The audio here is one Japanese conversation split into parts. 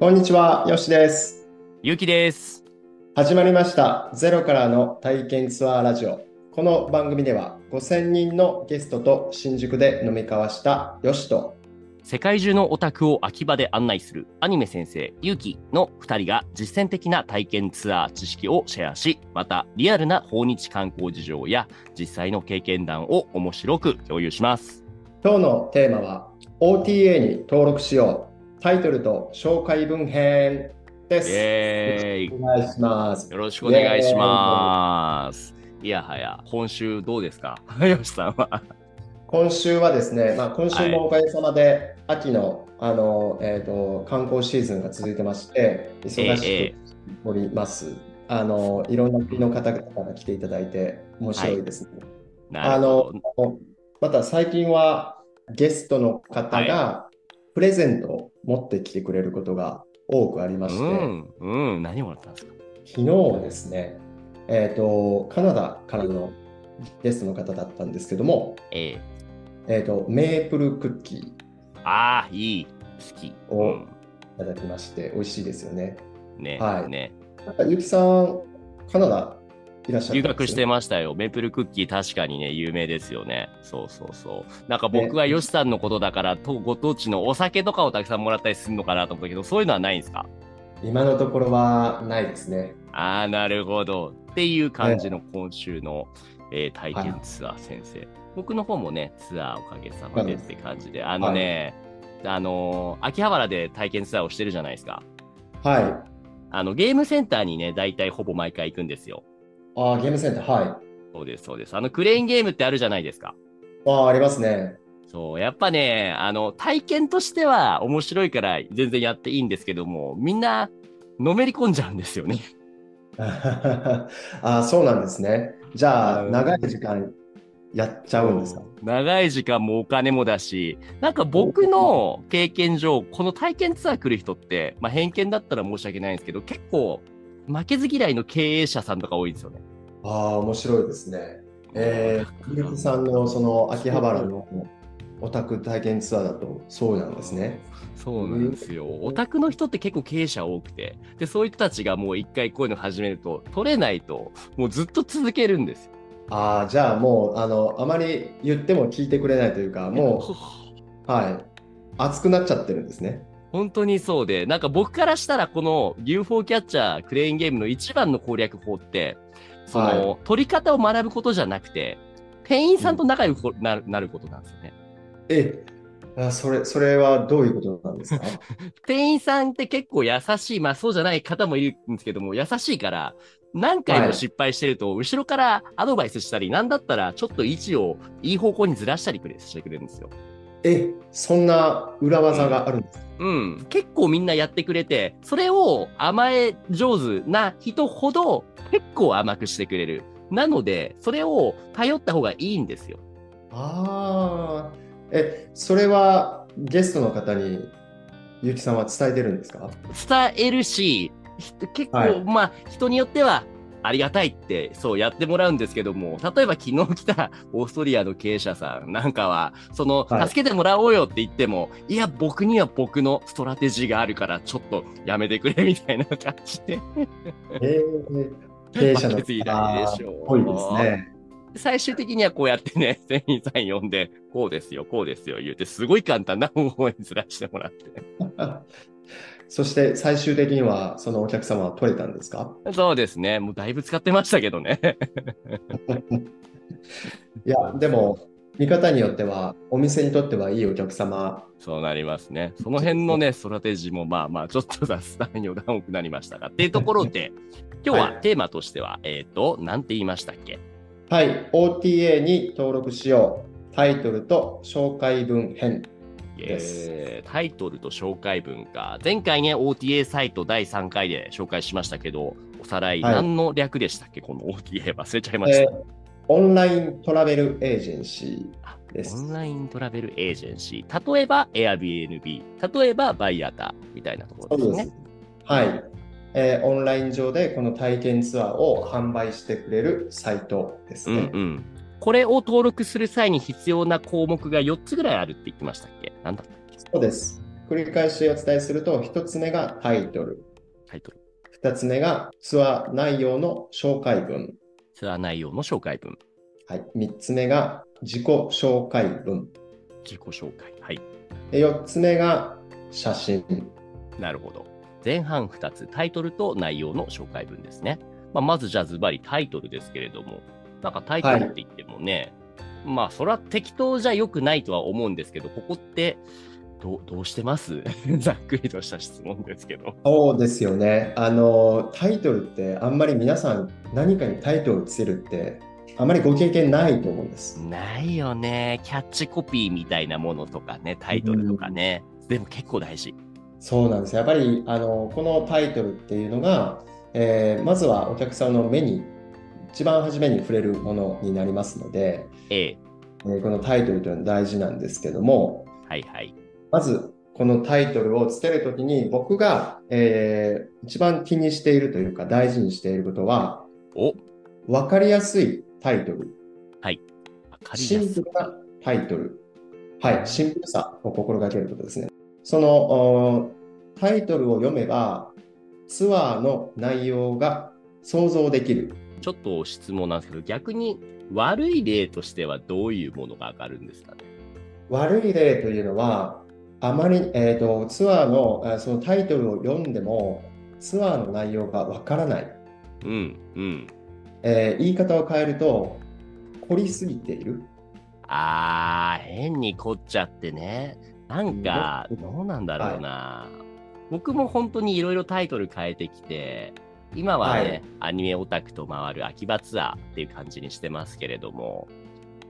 こんにちは、よしです。ゆうきです。始まりました、ゼロからの体験ツアーラジオ。この番組では5000人のゲストと新宿で飲み交わしたよしと、世界中のオタクを秋葉で案内するアニメ先生ゆうきの2人が実践的な体験ツアー知識をシェアし、またリアルな訪日観光事情や実際の経験談を面白く共有します。今日のテーマは OTA に登録しよう。タイトルと紹介文編です。イエーイお願いします。よろしくお願いします。いやはや、今週どうですか？よしさんは。今週はですね、まあ、今週もおかげさまで秋の,、あのえー、と観光シーズンが続いてまして、忙しえくおります。あのいろんな国の方々から来ていただいて面白いですね。あなるほど。のまた最近はゲストの方がプレゼントを持ってきてくれることが多くありまして、うん、うん、何もらったんですか？昨日はですね、えー、とカナダからのゲストの方だったんですけども、えええー、とメープルクッキーああ、いい。好き。おうんいただきまして、美味しいですよね。ね、はいね。なんかゆきさん、カナダいらっしゃ留学してましたよ。メープルクッキー確かにね、有名ですよね。そうそうそう。なんか僕はヨシさんのことだから、とご当地のお酒とかをたくさんもらったりするのかなと思ったけど、そういうのはないんですか？今のところはないですね。ああ、なるほど。っていう感じの今週の、えー体験ツアー先生。僕の方もね、ツアーおかげさまでって感じで、あのね、あのー秋葉原で体験ツアーをしてるじゃないですか。はあの、ゲームセンターにね、大体ほぼ毎回行くんですよ。い。ああ、ゲームセンター、はい。そうです、そうです。あの、クレーンゲームってあるじゃないですか。ああ、ありますね。そう、やっぱね、あの、体験としては面白いから全然やっていいんですけども、みんな、のめり込んじゃうんですよね。ああ、そうなんですね。じゃあ、うん長い時間やっちゃうんですか？長い時間もお金もだし、なんか僕の経験上、この体験ツアー来る人って、まあ偏見だったら申し訳ないんですけど、結構、負けず嫌いの経営者さんとか多いんですよね。ああ、面白いですね。えー、ゆきさんのその秋葉原のオタク体験ツアーだとそうなんですね。そうなんですよ。オタクの人って結構経営者多くて、で、そういう人たちがもう一回こういうの始めると、取れないと、もうずっと続けるんですよ。ああ、じゃあもう、あの、あまり言っても聞いてくれないというか、もう、はい、熱くなっちゃってるんですね。本当にそうで、なんか僕からしたらこの UFO キャッチャークレーンゲームの一番の攻略法って、その、は取り方を学ぶことじゃなくて、店員さんと仲良くなる,、なることなんですよね。え、あそれ、それはどういうことなんですか？店員さんって結構優しい、まあそうじゃない方もいるんですけども、優しいから、何回も失敗してると、後ろからアドバイスしたり、なんだったらちょっと位置をいい方向にずらしたりしてくれるんですよ。え、そんな裏技があるんですか、うん。結構みんなやってくれて、それを甘え上手な人ほど結構甘くしてくれる。なので、それを頼った方がいいんですよ。ああ、え、それはゲストの方にゆきさんは伝えてるんですか？伝えるし、ひ結構、はいまあ、人によっては、ありがたいって、そうやってもらうんですけども、例えば昨日来たオーストリアの経営者さんなんかは、その、はい助けてもらおうよって言っても、いや、僕には僕のストラテジーがあるから、ちょっとやめてくれみたいな感じで。えー、経営者の負けず嫌いでしょう多いですね。最終的にはこうやってね、店員さん呼んで、こうですよ、こうですよ、言うて、すごい簡単な方法にずらしてもらって。そして最終的にはそのお客様は取れたんですか？そうですね、もうだいぶ使ってましたけどね。いや、でも、見方によっては、お店にとってはいいお客様。そうなりますね。その辺のね、ストラテジーもまあまあ、ちょっと雑談余談多くなりましたが。っていうところで、今日はテーマとしては、えっ、と、なんて言いましたっけ？はい、OTA に登録しよう。タイトルと紹介文編。えータイトルと紹介文か。前回ね、OTA サイト第3回で紹介しましたけど、おさらい、はい何の略でしたっけ？この OTA 忘れちゃいました。えーオンライントラベルエージェンシーです。オンライントラベルエージェンシー。例えば Airbnb。例えばバイアタみたいなところですね。はい、えーオンライン上でこの体験ツアーを販売してくれるサイトですうんね。うん。これを登録する際に必要な項目が4つぐらいあるって言ってましたっけ？なんだったっけ？そうです。繰り返しお伝えすると、1つ目がタイトル、タイトル。2つ目がツアー内容の紹介文、ツアー内容の紹介文。はい、3つ目が自己紹介文、自己紹介。はい。で4つ目が写真。なるほど。前半2つ、タイトルと内容の紹介文ですね。まあ、まずじゃあズバリタイトルですけれども、なんかタイトルって言ってもね、まあそれは適当じゃ良くないとは思うんですけど、ここってどうどうしてます？ざっくりとした質問ですけど。そうですよね。あの、タイトルってあんまり皆さん何かにタイトルをつけるってあまりご経験ないと思うんです。ないよね。キャッチコピーみたいなものとかね、タイトルとかね。でも結構大事。そうなんです。やっぱりあのこのタイトルっていうのが、えーまずはお客さんの目に一番初めに触れるものになりますので。えーこのタイトルというのは大事なんですけども、はいはい。まずこのタイトルをつけるときに僕が、えー一番気にしているというか大事にしていることは、お、分かりやすいタイトル、わかりシ。ンプルなタイトル。はい、シンプルさを心がけることですね。そのおタイトルを読めば、ツアーの内容が想像できる。ちょっと質問なんですけど、逆に悪い例としてはどういうものが上がるんですかね？悪い例というのは、あまり、えーとツアーのあそのタイトルを読んでも、ツアーの内容がわからない。うん、うん。えー言い方を変えると、凝りすぎている。あー、変に凝っちゃってね。なんか、うんどうなんだろうな。僕も本当にいろいろタイトル変えてきて、今はね、はいアニメオタクと回る秋葉ツアーっていう感じにしてますけれども、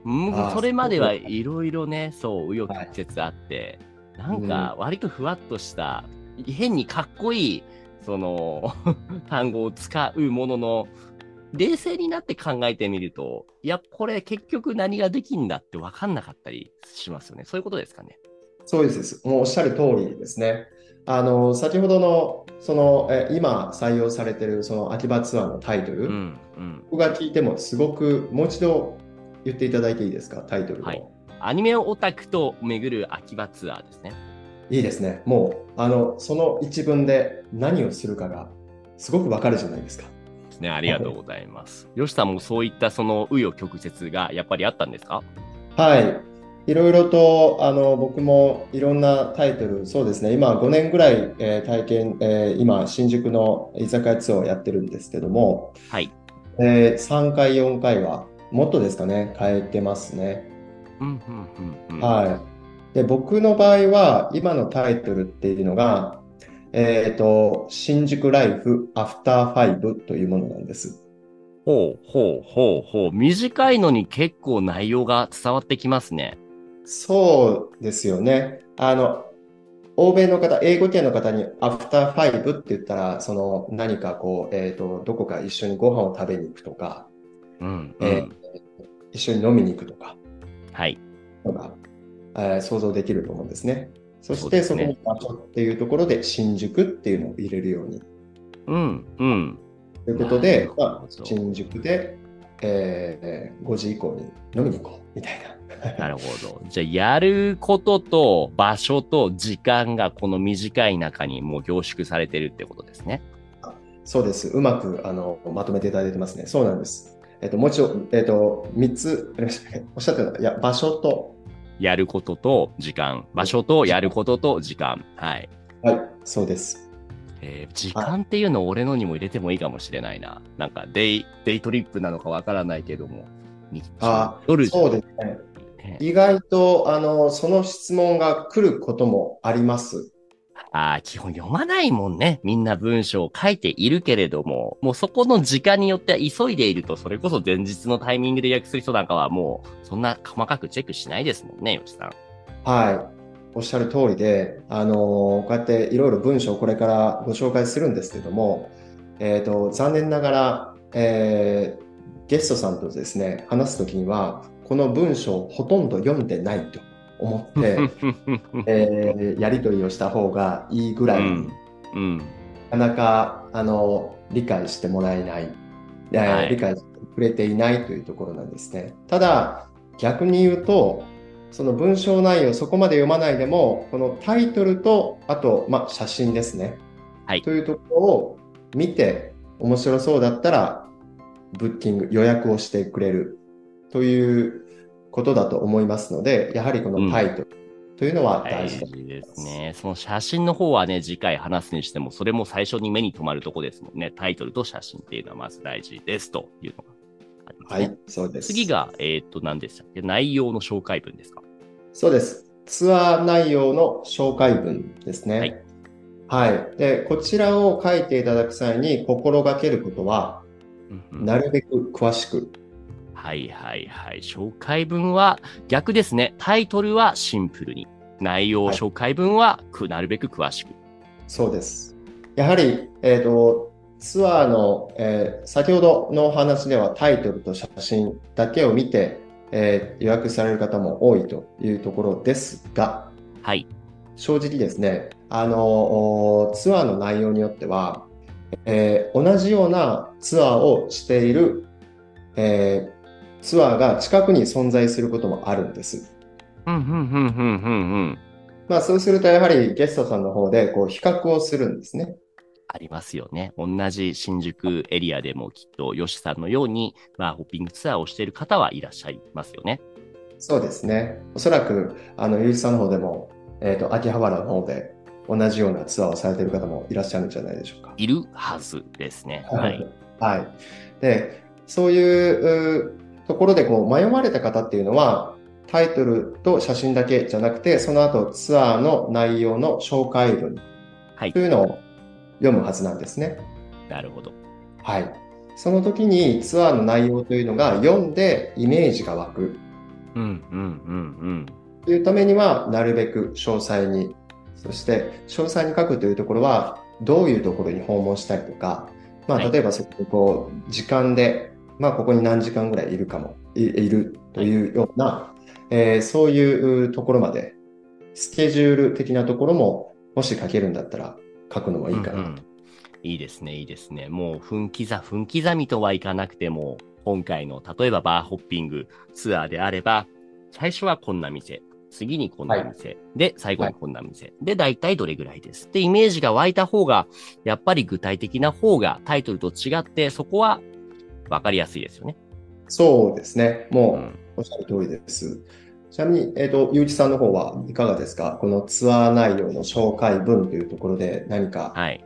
うんそれまではいろいろね、そう、紆余曲折あって、なんか割とふわっとした、変にかっこいい、その、単語を使うものの、冷静になって考えてみると、いや、これ結局何ができんだって分かんなかったりしますよね。そういうことですかね。そうです。もうおっしゃる通りですね。あの、先ほどの、その、え今採用されているその秋葉ツアーのタイトル、うん、うん。僕が聞いてもすごく、もう一度言っていただいていいですか、タイトルを。はいアニメオタクと巡る秋葉ツアーですね。いいですね。もう、あの、その一文で何をするかがすごくわかるじゃないですか。ね。ありがとうございます。よしさんもそういったその紆余曲折がやっぱりあったんですか？はい。いろいろと、あの、僕もいろんなタイトル、そうですね。今5年ぐらい、えー体験、えー今、新宿の居酒屋ツアーをやってるんですけども、はい。えー3回、4回は、もっとですかね、変えてますね。うん、うん、うん、うん。はい。で、僕の場合は、今のタイトルっていうのが、えっと、新宿ライフアフターファイブというものなんです。ほうほうほうほう。短いのに結構内容が伝わってきますね。そうですよね。あの、欧米の方、英語圏の方にアフターファイブって言ったら、その何かこう、えっと、どこか一緒にご飯を食べに行くとか、うん、うえーん。一緒に飲みに行くとか、はい。のが、えー想像できると思うんですね。そしてそこに場所っていうところで新宿っていうのを入れるように。うん、うん。ということでまあ、新宿で、えー5時以降に飲みに行こうみたいな。なるほど。じゃあ、やることと場所と時間がこの短い中にもう凝縮されてるってことですね。そうです。うまくあのまとめていただいてますね。そうなんです。えっと、もう一度、えっと、3つありましたね。おっしゃってたのいや、場所と、やることと時間。場所とやることと時間。はい。はい、そうです。えー時間っていうのを俺のにも入れてもいいかもしれないな。なんかデイ、デイトリップなのかわからないけども。日中あ夜そうですね。ね意外と、あの、その質問が来ることもあります。ああ、基本読まないもんね。みんな文章を書いているけれども、もうそこの時間によっては急いでいると、それこそ前日のタイミングで予約する人なんかはもう、そんな細かくチェックしないですもんね、吉さん。はい。おっしゃる通りで、あのこうやっていろいろ文章をこれからご紹介するんですけども、えっと、残念ながら、えーゲストさんとですね、話すときには、この文章をほとんど読んでないと思って、えーやり取りをした方がいいぐらい、うんうん。なかなかあの理解してもらえない、えーはい理解してくれていないというところなんですね。ただ、逆に言うと、その文章内容そこまで読まないでも、このタイトルと、あと、まあ、写真ですね。はいというところを見て、面白そうだったら、ブッキング、予約をしてくれるということだと思いますので、やはりこのタイトルというのは大大事ですね。その写真の方はね、次回話すにしても、それも最初に目に留まるとこですもんね。タイトルと写真っていうのはまず大事ですというのがありますね。はい、そうです。次が、えーっと、何でしたっけ？内容の紹介文ですか？そうです。ツアー内容の紹介文ですね。はい。で、こちらを書いていただく際に心がけることは、うんうんなるべく詳しく。はいはいはい。紹介文は逆ですね。タイトルはシンプルに。内容、はい紹介文はくなるべく詳しく。そうです。やはり、えっと、ツアーの、えー先ほどのお話ではタイトルと写真だけを見て、えー予約される方も多いというところですが、はい。正直ですね、あの、おツアーの内容によっては、えー同じようなツアーをしている、えーツアーが近くに存在することもあるんです。まあそうするとやはりゲストさんの方でこう比較をするんですね。ありますよね。同じ新宿エリアでもきっと、ヨシさんのように、まあ、ホッピングツアーをしている方はいらっしゃいますよね。そうですね。おそらく、あの、ゆうじさんの方でも、えっ、と、秋葉原の方で同じようなツアーをされている方もいらっしゃるんじゃないでしょうか。いるはずですね。はい。。はい。で、そういううところでこう迷われた方っていうのは、タイトルと写真だけじゃなくて、その後ツアーの内容の紹介文はいというのを読むはずなんですね。なるほど。はい。その時にツアーの内容というのが読んでイメージが湧くうん、うん、うん、というためには、なるべく詳細に、そして詳細に書くというところは、どういうところに訪問したりとか、まあ、はい例えばそこう、時間で、まあ、ここに何時間ぐらいいるかも、いいるというような、えーそういうところまで、スケジュール的なところも、もし書けるんだったら書くのもいいかなと。うんうんいいですね、いいですね。もう分刻分刻みとはいかなくても、今回の例えばバーホッピングツアーであれば、最初はこんな店、次にこんな店、で、最後にこんな店、で、大体どれぐらいです。で、イメージが湧いた方が、やっぱり具体的な方がタイトルと違って、そこは分かりやすいですよね。そうですね。もう、うんおっしゃる通りです。ちなみに、えっ、と、ゆうじさんの方はいかがですか？このツアー内容の紹介文というところで何か、はい。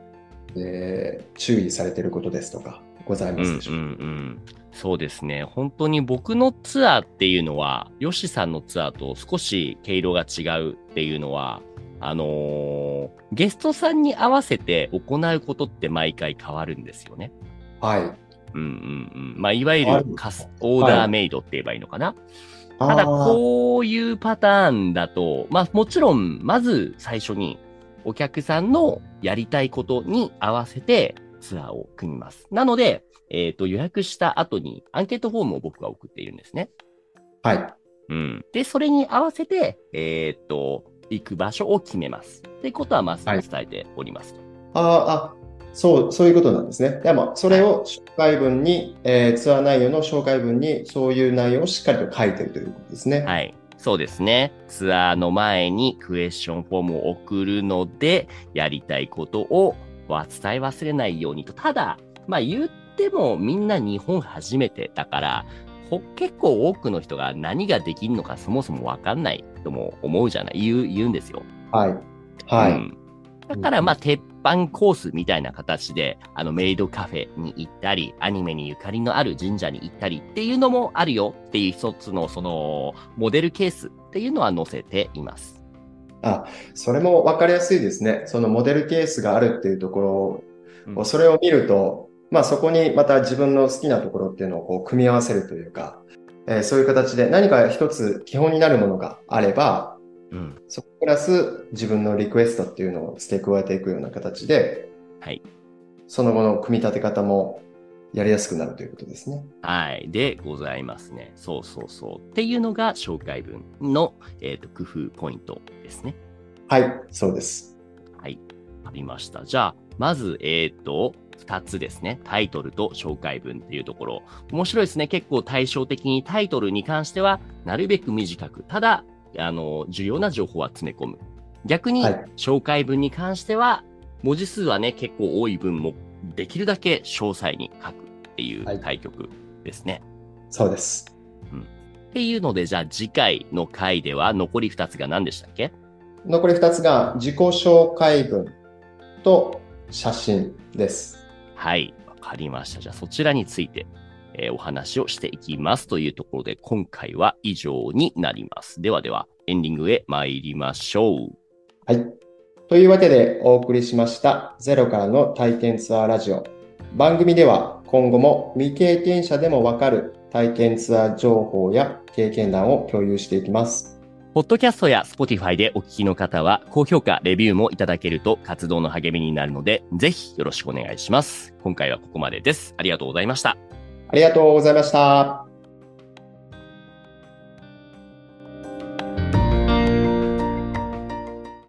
えー注意されていることですとか、ございますでしょうか、うんうんうん、そうですね。本当に僕のツアーっていうのは、ヨシさんのツアーと少し毛色が違うっていうのは、あのーゲストさんに合わせて行うことって毎回変わるんですよね。はい。うんうんうん。まあ、いわゆあるるカス、オーダーメイドって言えばいいのかな？ただ、あーこういうパターンだと、まあ、もちろん、まず最初に、お客さんのやりたいことに合わせてツアーを組みます。なので、えっ、と、予約した後にアンケートフォームを僕は送っているんですね。はい。うん。で、それに合わせて、えっ、と、行く場所を決めます。ってことは、まず伝えておりますと。あーあ、そう、そういうことなんですね。でも、それを紹介文に、えーツアー内容の紹介文に、そういう内容をしっかりと書いてるということですね。はい。そうですね。ツアーの前にクエスチョンフォームを送るので、やりたいことをは伝え忘れないようにと。ただ、まあ言ってもみんな日本初めてだから、ほ結構多くの人が何ができるのかそもそもわかんないとも思うじゃない言う、言うんですよ。はい。はい。うんだから、まあ、鉄板コースみたいな形で、あの、メイドカフェに行ったり、アニメにゆかりのある神社に行ったりっていうのもあるよっていう一つの、その、モデルケースっていうのは載せています。あ、それも分かりやすいですね。そのモデルケースがあるっていうところを、うんそれを見ると、まあそこにまた自分の好きなところっていうのをこう組み合わせるというか、えーそういう形で何か一つ基本になるものがあれば、うん。そこプラス自分のリクエストっていうのを付け加えていくような形で、はい。その後の組み立て方もやりやすくなるということですね。はい。でございますね。そうそうそう。っていうのが紹介文の、えっ、と、工夫ポイントですね。はい、そうです。はい。ありました。じゃあ、まず、えっ、と、二つですね。タイトルと紹介文っていうところ。面白いですね。結構対照的にタイトルに関しては、なるべく短く。ただ、あの、重要な情報は詰め込む。逆にはい、紹介文に関しては、文字数はね、結構多い分も、できるだけ詳細に書くっていうはい対局ですね。そうです。っていうので、じゃあ次回の回では残り2つが何でしたっけ？残り2つが自己紹介文と写真です。はい、わかりました。じゃあそちらについて、えーお話をしていきますというところで、今回は以上になります。ではでは、エンディングへ参りましょう。はい。というわけでお送りしましたゼロからの体験ツアーラジオ。番組では今後も未経験者でもわかる体験ツアー情報や経験談を共有していきます。ポッドキャストや Spotify でお聞きの方は、高評価、レビューもいただけると活動の励みになるので、ぜひよろしくお願いします。今回はここまでです。ありがとうございました。ありがとうございました。